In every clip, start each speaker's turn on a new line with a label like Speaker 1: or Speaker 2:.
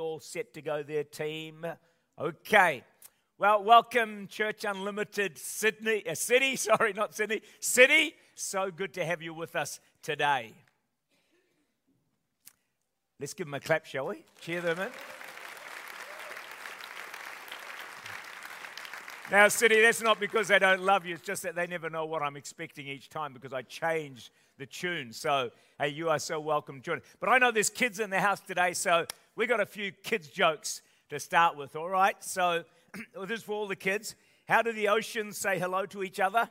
Speaker 1: all set to go there, team? Okay. Well, welcome, Church Unlimited Sydney, uh, City. Sorry, not Sydney, City. So good to have you with us today. Let's give them a clap, shall we? Cheer them in. Now, City, that's not because they don't love you. It's just that they never know what I'm expecting each time because I change the tune. So, hey, you are so welcome join. But I know there's kids in the house today, so we got a few kids' jokes to start with, all right? So, this is for all the kids. How do the oceans say hello to each other?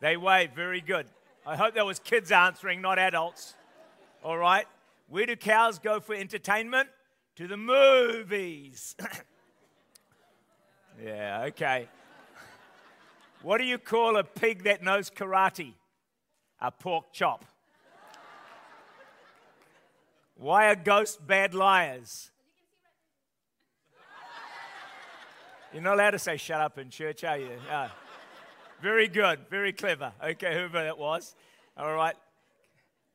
Speaker 1: They wave. Very good. I hope that was kids answering, not adults. All right. Where do cows go for entertainment? To the movies. yeah, okay. What do you call a pig that knows karate? A pork chop. Why are ghosts bad liars? You're not allowed to say shut up in church, are you? Uh, very good, very clever. Okay, whoever that was. All right.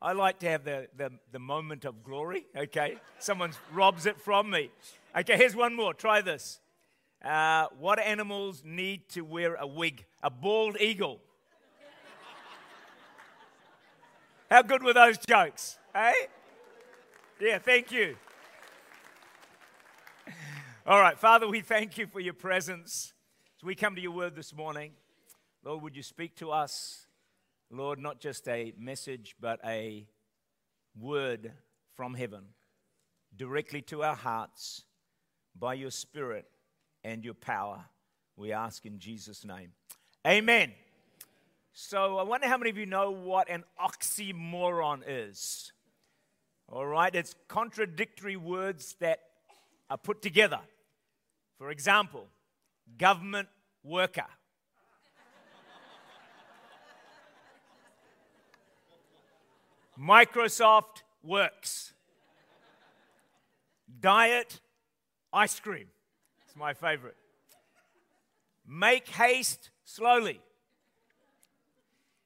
Speaker 1: I like to have the, the, the moment of glory. Okay. Someone robs it from me. Okay, here's one more. Try this. Uh, what animals need to wear a wig? A bald eagle. How good were those jokes? Hey? Yeah, thank you. All right, Father, we thank you for your presence. As we come to your word this morning, Lord, would you speak to us? Lord, not just a message, but a word from heaven directly to our hearts by your Spirit and your power. We ask in Jesus' name. Amen. So, I wonder how many of you know what an oxymoron is. All right, it's contradictory words that are put together. For example, government worker. Microsoft works. Diet ice cream. It's my favorite. Make haste slowly.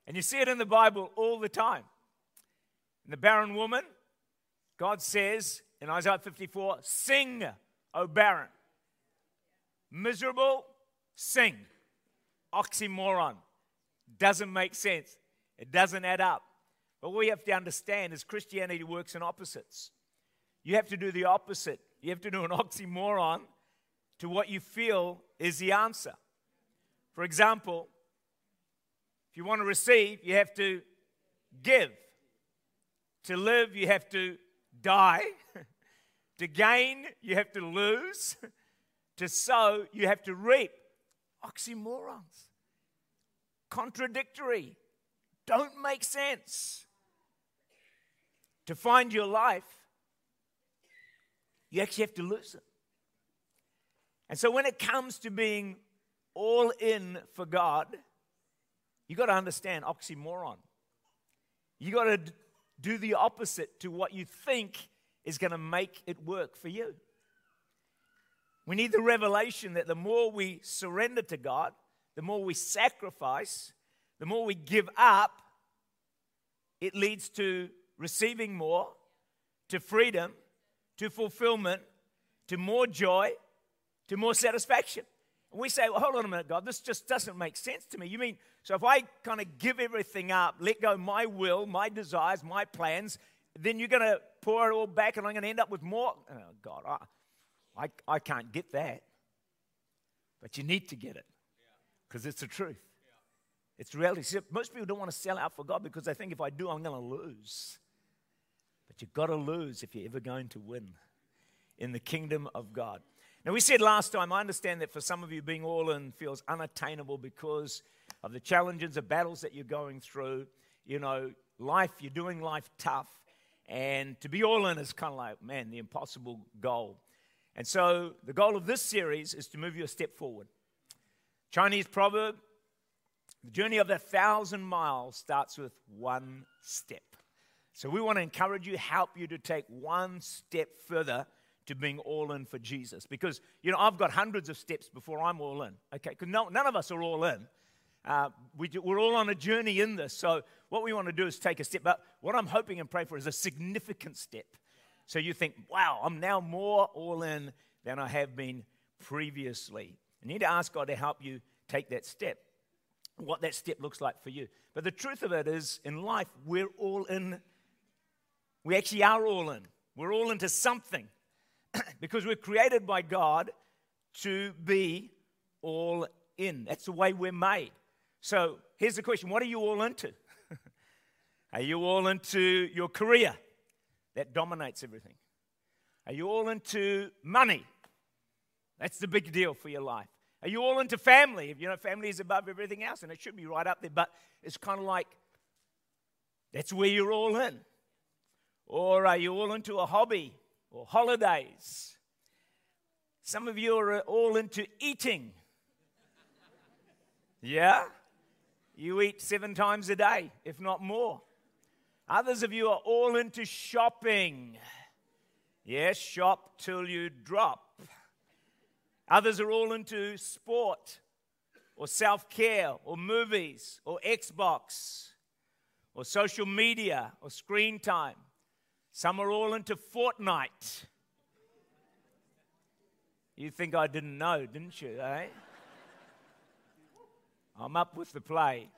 Speaker 1: And you see it in the Bible all the time. In the barren woman, God says in Isaiah 54, Sing, O barren. Miserable, sing. Oxymoron. Doesn't make sense. It doesn't add up. But what we have to understand is Christianity works in opposites. You have to do the opposite. You have to do an oxymoron to what you feel is the answer. For example, if you want to receive, you have to give. To live, you have to die. to gain, you have to lose. To sow, you have to reap. Oxymorons. Contradictory. Don't make sense. To find your life, you actually have to lose it. And so when it comes to being all in for God, you got to understand oxymoron. You got to do the opposite to what you think is going to make it work for you. We need the revelation that the more we surrender to God, the more we sacrifice, the more we give up, it leads to receiving more, to freedom, to fulfillment, to more joy, to more satisfaction. And we say, well, hold on a minute, God, this just doesn't make sense to me. You mean, so if I kind of give everything up, let go my will, my desires, my plans, then you're going to pour it all back and I'm going to end up with more? Oh, God, I, I, I can't get that. But you need to get it because it's the truth. It's reality. See, most people don't want to sell out for God because they think if I do, I'm going to lose. But you've got to lose if you're ever going to win in the kingdom of God. Now, we said last time, I understand that for some of you, being all in feels unattainable because of the challenges, the battles that you're going through. You know, life, you're doing life tough. And to be all in is kind of like, man, the impossible goal. And so the goal of this series is to move you a step forward. Chinese proverb the journey of a thousand miles starts with one step. So we want to encourage you, help you to take one step further to being all in for Jesus. Because, you know, I've got hundreds of steps before I'm all in, okay? Because no, none of us are all in. Uh, we do, we're all on a journey in this. So what we want to do is take a step. But what I'm hoping and praying for is a significant step So you think, wow, I'm now more all in than I have been previously. You need to ask God to help you take that step, what that step looks like for you. But the truth of it is, in life, we're all in. We actually are all in. We're all into something because we're created by God to be all in. That's the way we're made. So here's the question What are you all into? are you all into your career? That dominates everything. Are you all into money? That's the big deal for your life. Are you all into family? You know, family is above everything else, and it should be right up there, but it's kind of like that's where you're all in. Or are you all into a hobby or holidays? Some of you are all into eating. Yeah? You eat seven times a day, if not more. Others of you are all into shopping. Yes, shop till you drop. Others are all into sport or self care or movies or Xbox or social media or screen time. Some are all into Fortnite. You think I didn't know, didn't you, eh? I'm up with the play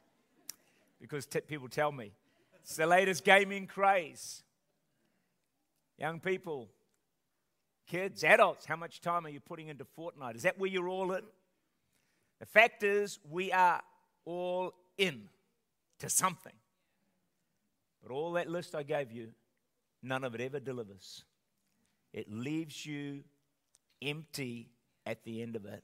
Speaker 1: because t- people tell me it's the latest gaming craze. Young people, kids, adults, how much time are you putting into Fortnite? Is that where you're all in? The fact is, we are all in to something. But all that list I gave you, none of it ever delivers. It leaves you empty at the end of it.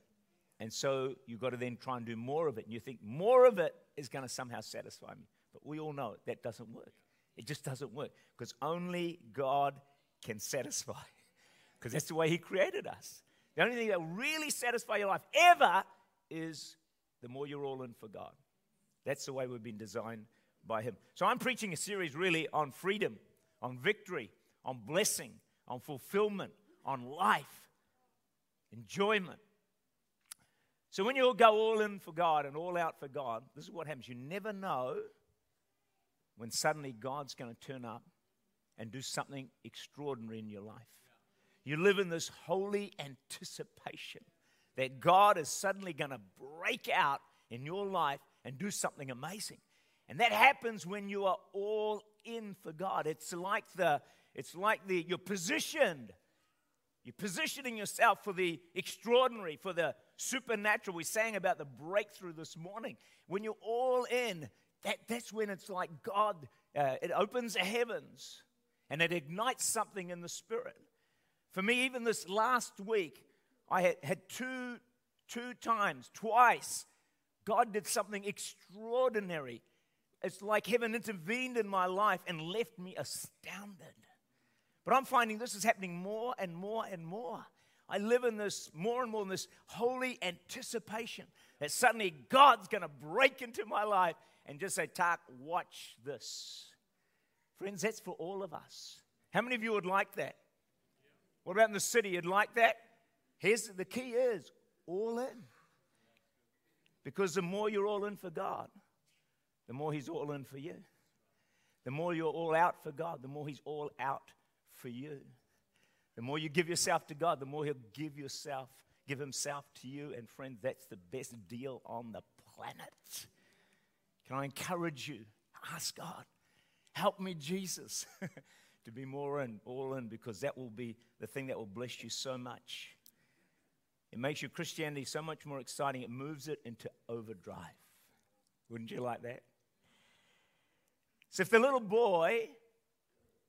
Speaker 1: And so you've got to then try and do more of it. And you think more of it is going to somehow satisfy me. But we all know it, that doesn't work. It just doesn't work because only God can satisfy because that's the way He created us. The only thing that will really satisfy your life ever is the more you're all in for God. That's the way we've been designed by Him. So I'm preaching a series really on freedom, on victory, on blessing, on fulfillment, on life, enjoyment. So when you go all in for God and all out for God, this is what happens. You never know when suddenly God's going to turn up and do something extraordinary in your life. You live in this holy anticipation that God is suddenly going to break out in your life and do something amazing. And that happens when you are all in for God. It's like the it's like the you're positioned. You're positioning yourself for the extraordinary, for the supernatural. We sang about the breakthrough this morning. When you're all in, that, that's when it's like God, uh, it opens the heavens and it ignites something in the spirit. For me, even this last week, I had, had two, two times, twice, God did something extraordinary. It's like heaven intervened in my life and left me astounded. But I'm finding this is happening more and more and more. I live in this more and more in this holy anticipation that suddenly God's going to break into my life and just say, Tak, watch this. Friends, that's for all of us. How many of you would like that? What about in the city? You'd like that? Here's the key is all in. Because the more you're all in for God, the more He's all in for you. The more you're all out for God, the more He's all out for you. The more you give yourself to God, the more He'll give yourself, give Himself to you. And friends, that's the best deal on the planet. Can I encourage you? Ask God, help me, Jesus, to be more in, all in, because that will be the thing that will bless you so much. It makes your Christianity so much more exciting. It moves it into overdrive. Wouldn't you like that? So, if the little boy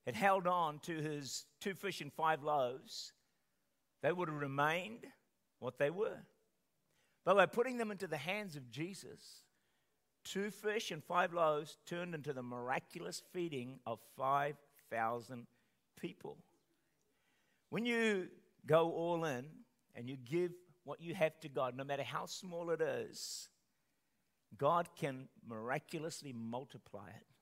Speaker 1: had held on to his two fish and five loaves, they would have remained what they were. But by putting them into the hands of Jesus, two fish and five loaves turned into the miraculous feeding of 5,000 people. When you go all in and you give what you have to God, no matter how small it is, God can miraculously multiply it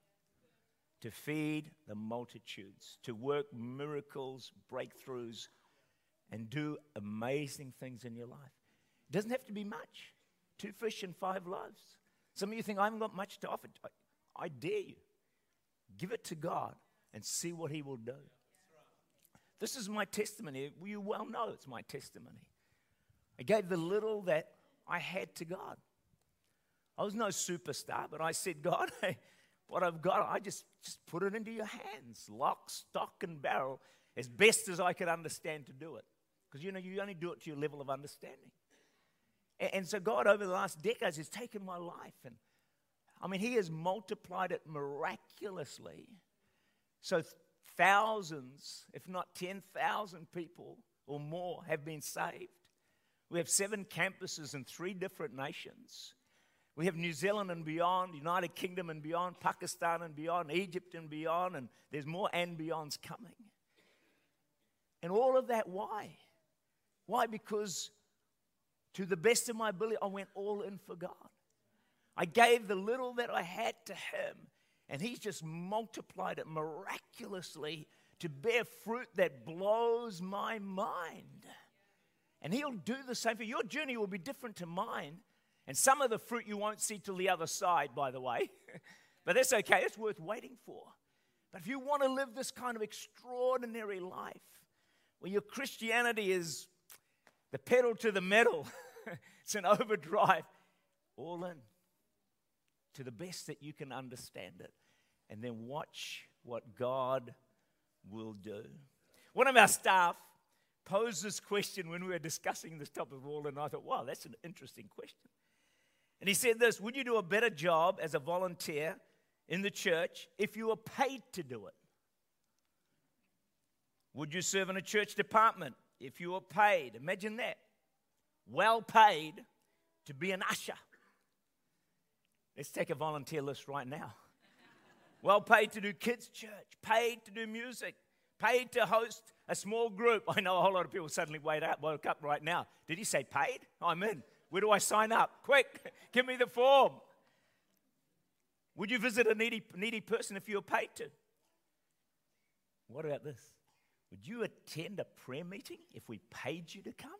Speaker 1: to feed the multitudes, to work miracles, breakthroughs, and do amazing things in your life. It doesn't have to be much two fish and five loaves. Some of you think, I haven't got much to offer. I, I dare you. Give it to God and see what He will do. this is my testimony. You well know it's my testimony. I gave the little that I had to God. I was no superstar, but I said, God, what I've got, I just, just put it into your hands, lock, stock, and barrel, as best as I could understand to do it. Because you know, you only do it to your level of understanding. And, and so, God, over the last decades, has taken my life. And I mean, He has multiplied it miraculously. So, thousands, if not 10,000 people or more, have been saved. We have seven campuses in three different nations. We have New Zealand and beyond, United Kingdom and beyond, Pakistan and beyond, Egypt and beyond, and there's more and beyonds coming. And all of that, why? Why? Because to the best of my ability, I went all in for God. I gave the little that I had to Him, and He's just multiplied it miraculously to bear fruit that blows my mind. And He'll do the same for you. Your journey will be different to mine and some of the fruit you won't see till the other side, by the way. but that's okay, it's worth waiting for. But if you want to live this kind of extraordinary life, where your Christianity is the pedal to the metal, it's an overdrive, all in to the best that you can understand it. And then watch what God will do. One of our staff posed this question when we were discussing this topic of all, and I thought, wow, that's an interesting question. And he said this Would you do a better job as a volunteer in the church if you were paid to do it? Would you serve in a church department if you were paid? Imagine that. Well paid to be an usher. Let's take a volunteer list right now. Well paid to do kids' church, paid to do music, paid to host a small group. I know a whole lot of people suddenly woke up right now. Did he say paid? I'm in. Where do I sign up? Quick, give me the form. Would you visit a needy, needy person if you were paid to? What about this? Would you attend a prayer meeting if we paid you to come?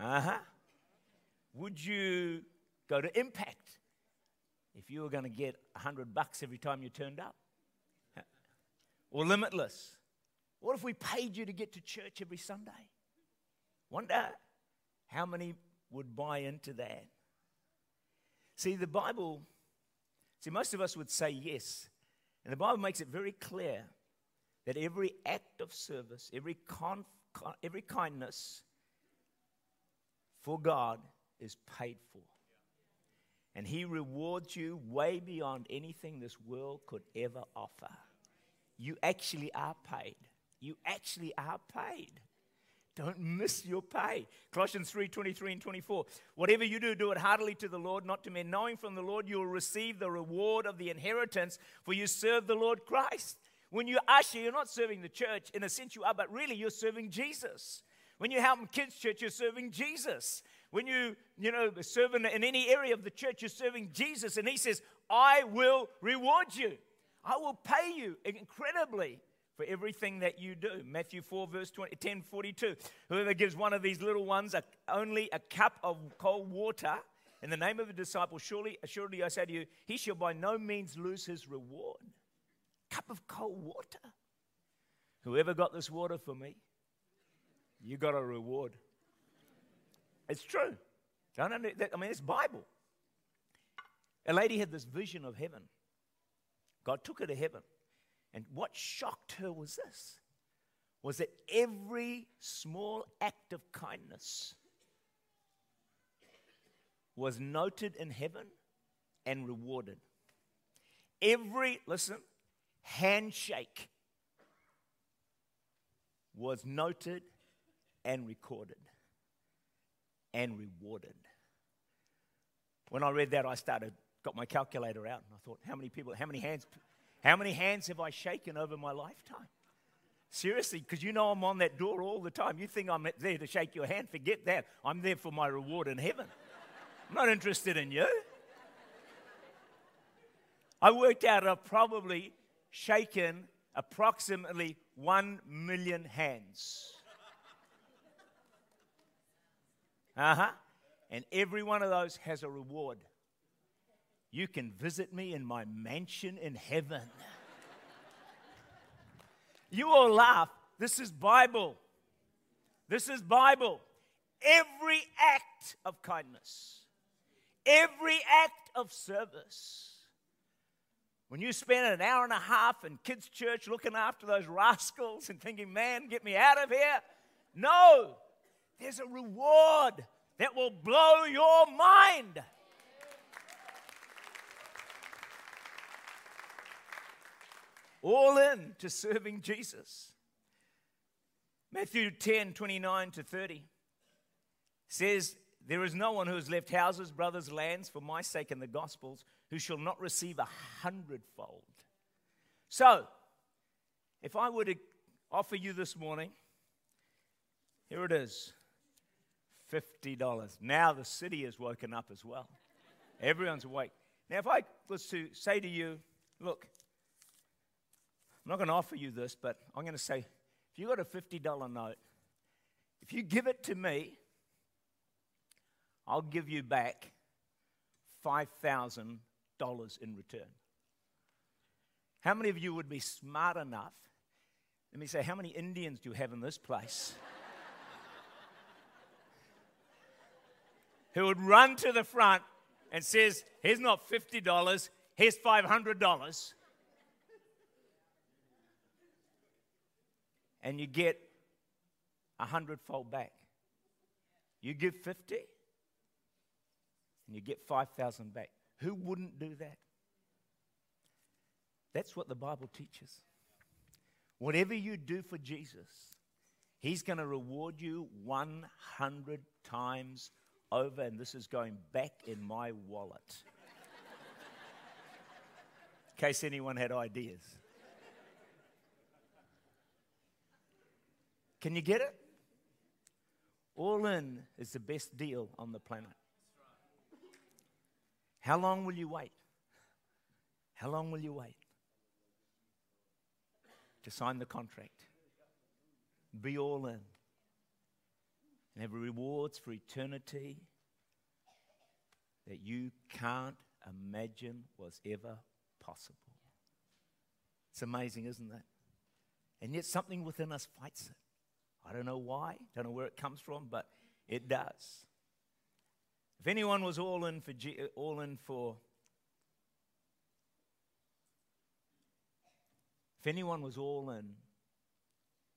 Speaker 1: Uh huh. Would you go to Impact if you were going to get a hundred bucks every time you turned up? Or Limitless? What if we paid you to get to church every Sunday? Wonder how many would buy into that? See, the Bible, see, most of us would say yes. And the Bible makes it very clear that every act of service, every, every kindness for God is paid for. And He rewards you way beyond anything this world could ever offer. You actually are paid. You actually are paid. Don't miss your pay. Colossians 3 23 and 24. Whatever you do, do it heartily to the Lord, not to men, knowing from the Lord you will receive the reward of the inheritance, for you serve the Lord Christ. When you usher, you're not serving the church. In a sense, you are, but really, you're serving Jesus. When you help in kids' church, you're serving Jesus. When you, you know, serve in, in any area of the church, you're serving Jesus. And He says, I will reward you. I will pay you incredibly for everything that you do. Matthew 4, verse 20, 10 42. Whoever gives one of these little ones a, only a cup of cold water in the name of a disciple, surely, assuredly I say to you, he shall by no means lose his reward. Cup of cold water. Whoever got this water for me, you got a reward. It's true. Don't under, I mean, it's Bible. A lady had this vision of heaven. God took her to heaven. And what shocked her was this was that every small act of kindness was noted in heaven and rewarded. Every, listen, handshake was noted and recorded and rewarded. When I read that, I started, got my calculator out, and I thought, how many people, how many hands how many hands have I shaken over my lifetime? Seriously, because you know I'm on that door all the time. You think I'm there to shake your hand? Forget that. I'm there for my reward in heaven. I'm not interested in you. I worked out I've probably shaken approximately one million hands. Uh huh. And every one of those has a reward. You can visit me in my mansion in heaven. You all laugh. This is Bible. This is Bible. Every act of kindness, every act of service. When you spend an hour and a half in kids' church looking after those rascals and thinking, man, get me out of here. No, there's a reward that will blow your mind. All in to serving Jesus. Matthew 10 29 to 30 says, There is no one who has left houses, brothers, lands for my sake and the gospel's who shall not receive a hundredfold. So, if I were to offer you this morning, here it is $50. Now the city is woken up as well. Everyone's awake. Now, if I was to say to you, look, I'm not going to offer you this, but I'm going to say, if you got a $50 note, if you give it to me, I'll give you back $5,000 in return. How many of you would be smart enough? Let me say, how many Indians do you have in this place? who would run to the front and says, here's not $50, here's $500. And you get a hundredfold back. You give 50 and you get 5,000 back. Who wouldn't do that? That's what the Bible teaches. Whatever you do for Jesus, He's going to reward you 100 times over, and this is going back in my wallet. in case anyone had ideas. Can you get it? All in is the best deal on the planet. How long will you wait? How long will you wait to sign the contract? Be all in and have rewards for eternity that you can't imagine was ever possible. It's amazing, isn't it? And yet something within us fights it. I don't know why, don't know where it comes from, but it does. If anyone was all in for all in for if anyone was all in,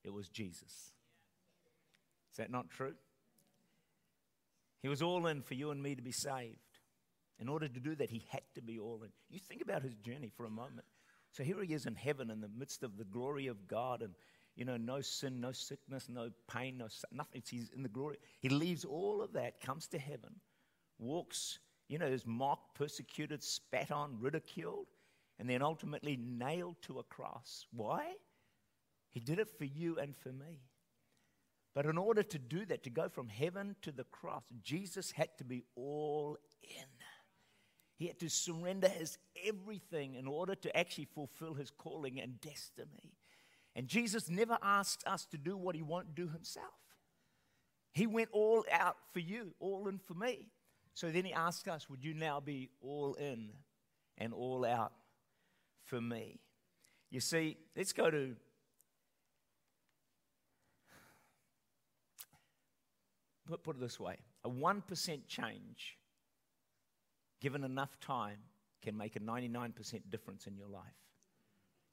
Speaker 1: it was Jesus. Is that not true? He was all in for you and me to be saved. In order to do that, he had to be all in. You think about his journey for a moment. So here he is in heaven in the midst of the glory of God and, you know, no sin, no sickness, no pain, no nothing. He's in the glory. He leaves all of that, comes to heaven, walks, you know, is mocked, persecuted, spat on, ridiculed, and then ultimately nailed to a cross. Why? He did it for you and for me. But in order to do that, to go from heaven to the cross, Jesus had to be all in. He had to surrender his everything in order to actually fulfill his calling and destiny. And Jesus never asked us to do what he won't do himself. He went all out for you, all in for me. So then he asked us, Would you now be all in and all out for me? You see, let's go to put, it this way a 1% change, given enough time, can make a 99% difference in your life.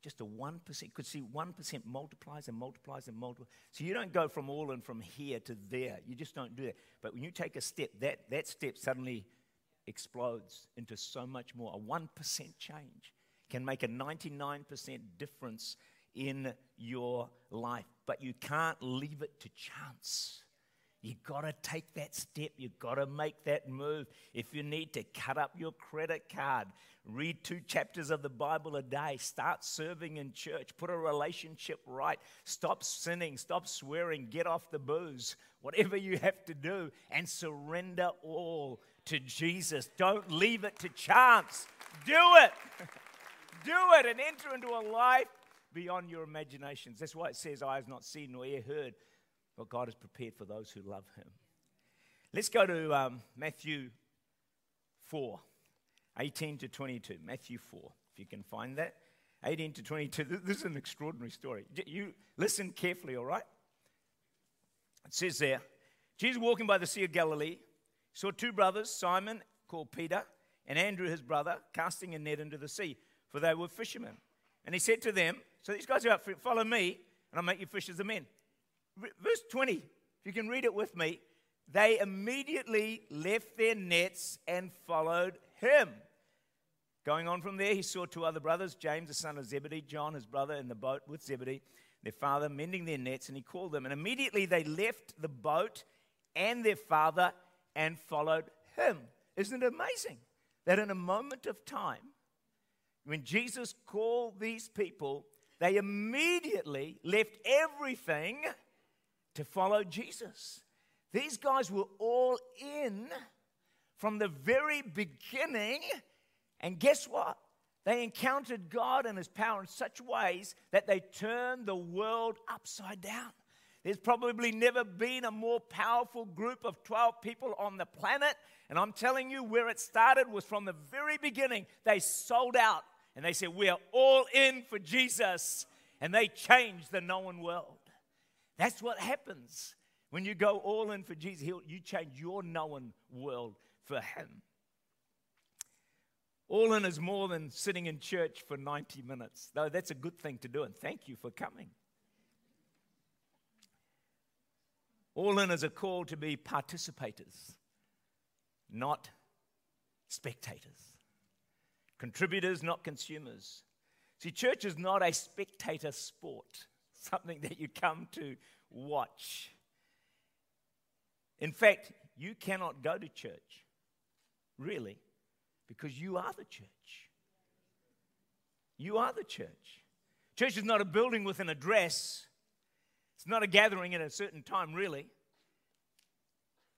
Speaker 1: Just a 1%. Could see 1% multiplies and multiplies and multiplies. So you don't go from all in from here to there. You just don't do that. But when you take a step, that, that step suddenly explodes into so much more. A 1% change can make a 99% difference in your life. But you can't leave it to chance. You got to take that step. You got to make that move. If you need to cut up your credit card, read two chapters of the Bible a day, start serving in church, put a relationship right, stop sinning, stop swearing, get off the booze, whatever you have to do, and surrender all to Jesus. Don't leave it to chance. Do it. do it and enter into a life beyond your imaginations. That's why it says, have not seen nor ear heard what God has prepared for those who love Him. Let's go to um, Matthew 4, 18 to 22. Matthew 4, if you can find that. 18 to 22. This is an extraordinary story. You listen carefully, all right? It says there Jesus walking by the Sea of Galilee saw two brothers, Simon called Peter, and Andrew his brother, casting a net into the sea, for they were fishermen. And he said to them, So these guys are out, follow me, and I'll make you fishers of men. Verse 20, if you can read it with me, they immediately left their nets and followed him. Going on from there, he saw two other brothers, James, the son of Zebedee, John, his brother, in the boat with Zebedee, their father, mending their nets, and he called them. And immediately they left the boat and their father and followed him. Isn't it amazing that in a moment of time, when Jesus called these people, they immediately left everything to follow Jesus? These guys were all in from the very beginning. And guess what? They encountered God and His power in such ways that they turned the world upside down. There's probably never been a more powerful group of 12 people on the planet. And I'm telling you, where it started was from the very beginning. They sold out and they said, We are all in for Jesus. And they changed the known world. That's what happens when you go all in for Jesus. you change your known world for Him. All in is more than sitting in church for 90 minutes, though that's a good thing to do, and thank you for coming. All in is a call to be participators, not spectators. Contributors, not consumers. See, church is not a spectator sport, something that you come to watch. In fact, you cannot go to church, really, because you are the church. You are the church. Church is not a building with an address, it's not a gathering at a certain time, really.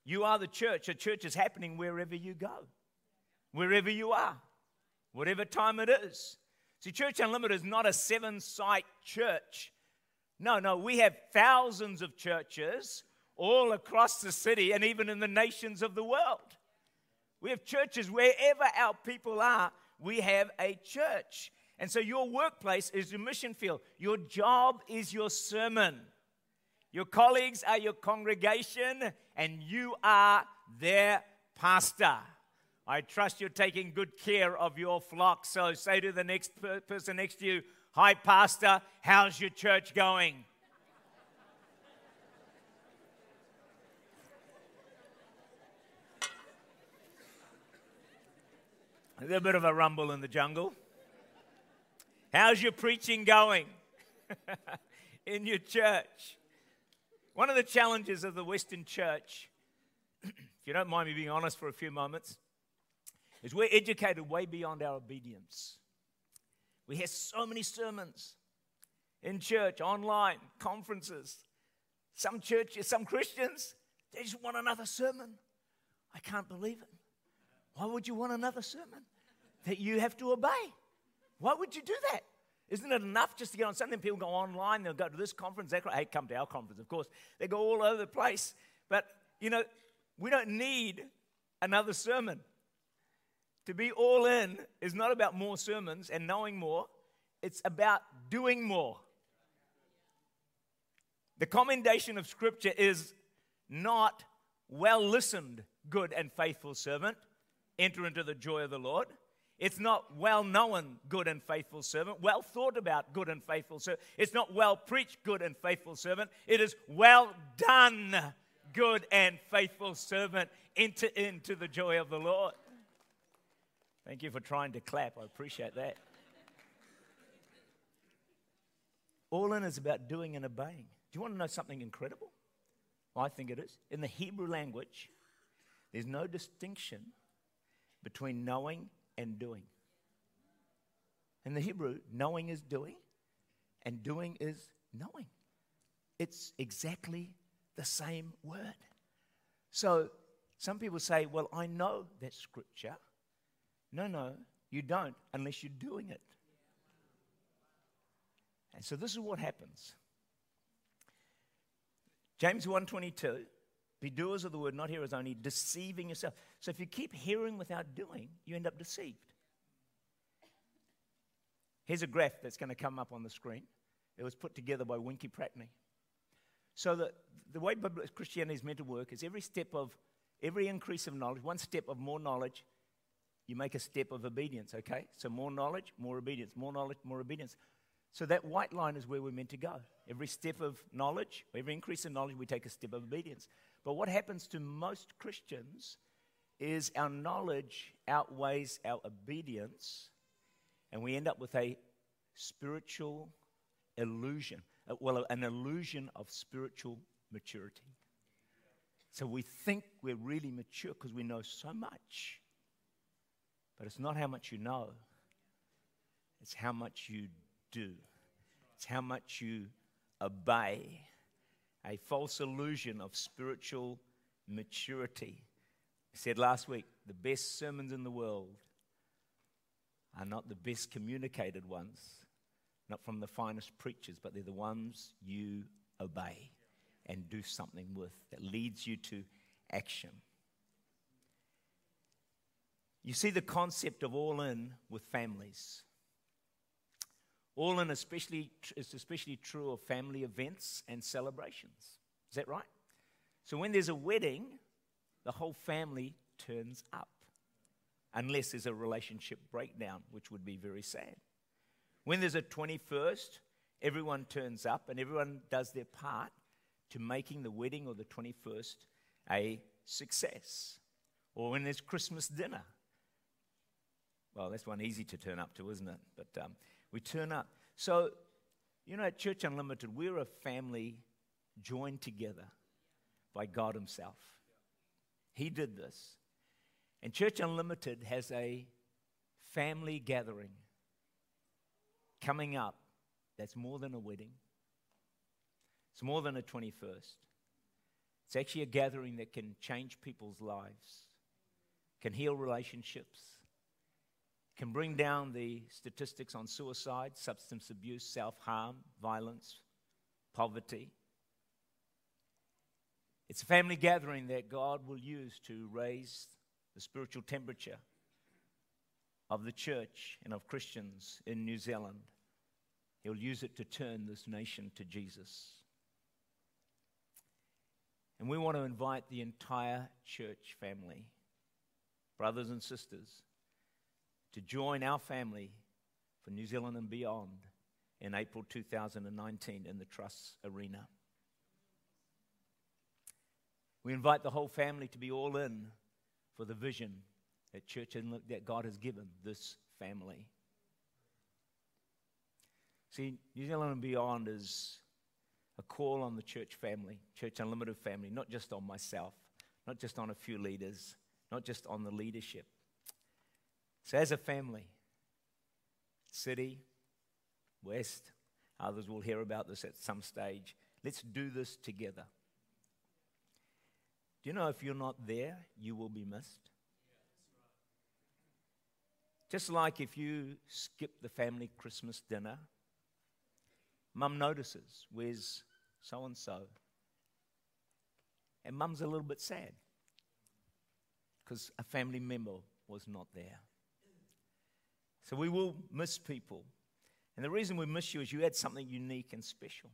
Speaker 1: You are the church. A church is happening wherever you go, wherever you are, whatever time it is. See, Church Unlimited is not a seven site church. No, no, we have thousands of churches all across the city and even in the nations of the world. We have churches wherever our people are, we have a church. And so your workplace is your mission field. Your job is your sermon. Your colleagues are your congregation, and you are their pastor. I trust you're taking good care of your flock. So say to the next person next to you, Hi, Pastor, how's your church going? A bit of a rumble in the jungle. How's your preaching going in your church? One of the challenges of the Western church, if you don't mind me being honest for a few moments, is we're educated way beyond our obedience. We hear so many sermons in church, online, conferences. Some churches, some Christians, they just want another sermon. I can't believe it. Why would you want another sermon that you have to obey? Why would you do that? Isn't it enough just to get on something? People go online, they'll go to this conference, they hey, come to our conference, of course. They go all over the place. But, you know, we don't need another sermon. To be all in is not about more sermons and knowing more, it's about doing more. The commendation of Scripture is not well listened, good and faithful servant enter into the joy of the Lord. It's not well known, good and faithful servant, well thought about, good and faithful servant. It's not well preached, good and faithful servant. It is well done, good and faithful servant. Enter into the joy of the Lord. Thank you for trying to clap. I appreciate that. All in is about doing and obeying. Do you want to know something incredible? I think it is. In the Hebrew language, there's no distinction between knowing and doing. In the Hebrew, knowing is doing, and doing is knowing. It's exactly the same word. So some people say, Well, I know that scripture. No, no, you don't unless you're doing it. And so this is what happens. James 122 be doers of the word, not hearers only, deceiving yourself. So if you keep hearing without doing, you end up deceived. Here's a graph that's going to come up on the screen. It was put together by Winkie Pratney. So the, the way Christianity is meant to work is every step of, every increase of knowledge, one step of more knowledge, you make a step of obedience, okay? So more knowledge, more obedience, more knowledge, more obedience. So that white line is where we're meant to go. Every step of knowledge, every increase in knowledge, we take a step of obedience. But what happens to most Christians is our knowledge outweighs our obedience, and we end up with a spiritual illusion. Uh, well, an illusion of spiritual maturity. So we think we're really mature because we know so much. But it's not how much you know, it's how much you do, it's how much you obey. A false illusion of spiritual maturity. I said last week the best sermons in the world are not the best communicated ones, not from the finest preachers, but they're the ones you obey and do something with that leads you to action. You see the concept of all in with families. All in especially, is especially true of family events and celebrations. Is that right? So when there's a wedding, the whole family turns up, unless there's a relationship breakdown, which would be very sad. When there's a 21st, everyone turns up and everyone does their part to making the wedding or the 21st a success. Or when there's Christmas dinner. Well, that's one easy to turn up to, isn't it? But um, we turn up. So, you know, at Church Unlimited, we're a family joined together by God Himself. He did this. And Church Unlimited has a family gathering coming up that's more than a wedding, it's more than a 21st. It's actually a gathering that can change people's lives, can heal relationships, can bring down the statistics on suicide, substance abuse, self harm, violence, poverty. It's a family gathering that God will use to raise the spiritual temperature of the church and of Christians in New Zealand. He'll use it to turn this nation to Jesus. And we want to invite the entire church family, brothers and sisters, to join our family for New Zealand and beyond in April 2019 in the Trust Arena. We invite the whole family to be all in for the vision that church and that God has given this family. See, New Zealand and beyond is a call on the church family, Church Unlimited family, not just on myself, not just on a few leaders, not just on the leadership. So, as a family, city, west, others will hear about this at some stage. Let's do this together. Do you know if you're not there, you will be missed? Just like if you skip the family Christmas dinner, mum notices, where's so and so? And mum's a little bit sad because a family member was not there. So we will miss people. And the reason we miss you is you had something unique and special.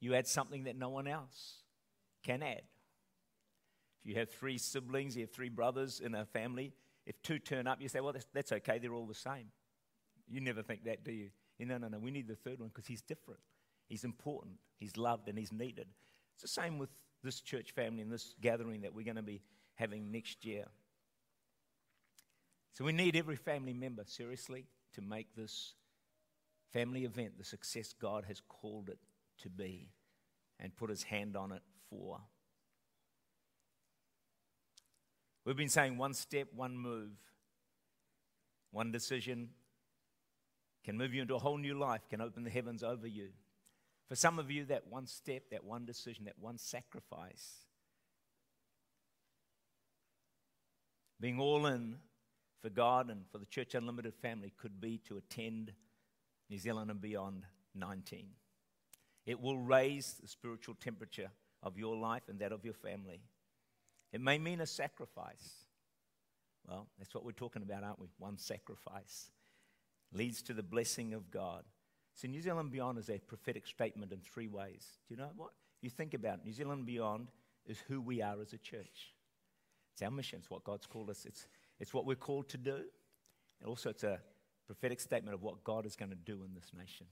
Speaker 1: You had something that no one else can add. If you have three siblings, you have three brothers in a family, if two turn up, you say, well, that's, that's okay, they're all the same. You never think that, do you? you no, no, no, we need the third one because he's different. He's important, he's loved, and he's needed. It's the same with this church family and this gathering that we're going to be having next year. So we need every family member, seriously, to make this family event the success God has called it to be and put his hand on it for. We've been saying one step, one move, one decision can move you into a whole new life, can open the heavens over you. For some of you, that one step, that one decision, that one sacrifice, being all in for God and for the Church Unlimited family could be to attend New Zealand and beyond 19. It will raise the spiritual temperature of your life and that of your family. It may mean a sacrifice. Well, that's what we're talking about, aren't we? One sacrifice. leads to the blessing of God. So, New Zealand Beyond is a prophetic statement in three ways. Do you know what? You think about it, New Zealand Beyond is who we are as a church. It's our mission, it's what God's called us, it's, it's what we're called to do. And also, it's a prophetic statement of what God is going to do in this nation.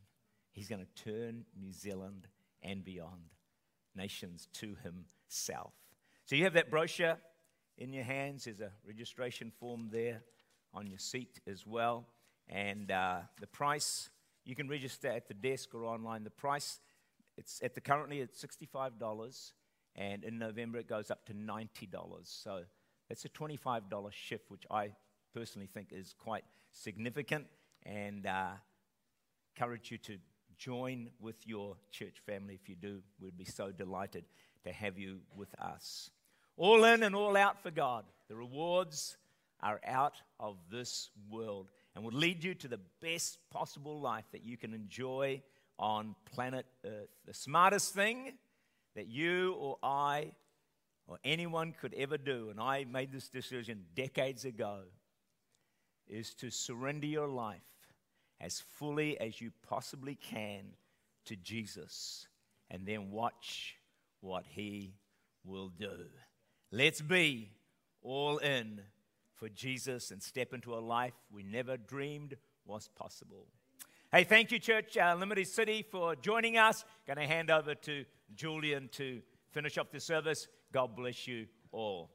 Speaker 1: He's going to turn New Zealand and beyond nations to Himself. So, you have that brochure in your hands. There's a registration form there on your seat as well. And uh, the price, you can register at the desk or online. The price, it's at the currently it's $65, and in November it goes up to $90. So that's a $25 shift, which I personally think is quite significant, and uh, encourage you to join with your church family. If you do, we'd be so delighted to have you with us. All in and all out for God. The rewards are out of this world and will lead you to the best possible life that you can enjoy on planet Earth. The smartest thing that you or I or anyone could ever do, and I made this decision decades ago, is to surrender your life as fully as you possibly can to Jesus and then watch what He will do. Let's be all in for Jesus and step into a life we never dreamed was possible. Hey, thank you, Church uh, Limited City, for joining us. Going to hand over to Julian to finish off the service. God bless you all.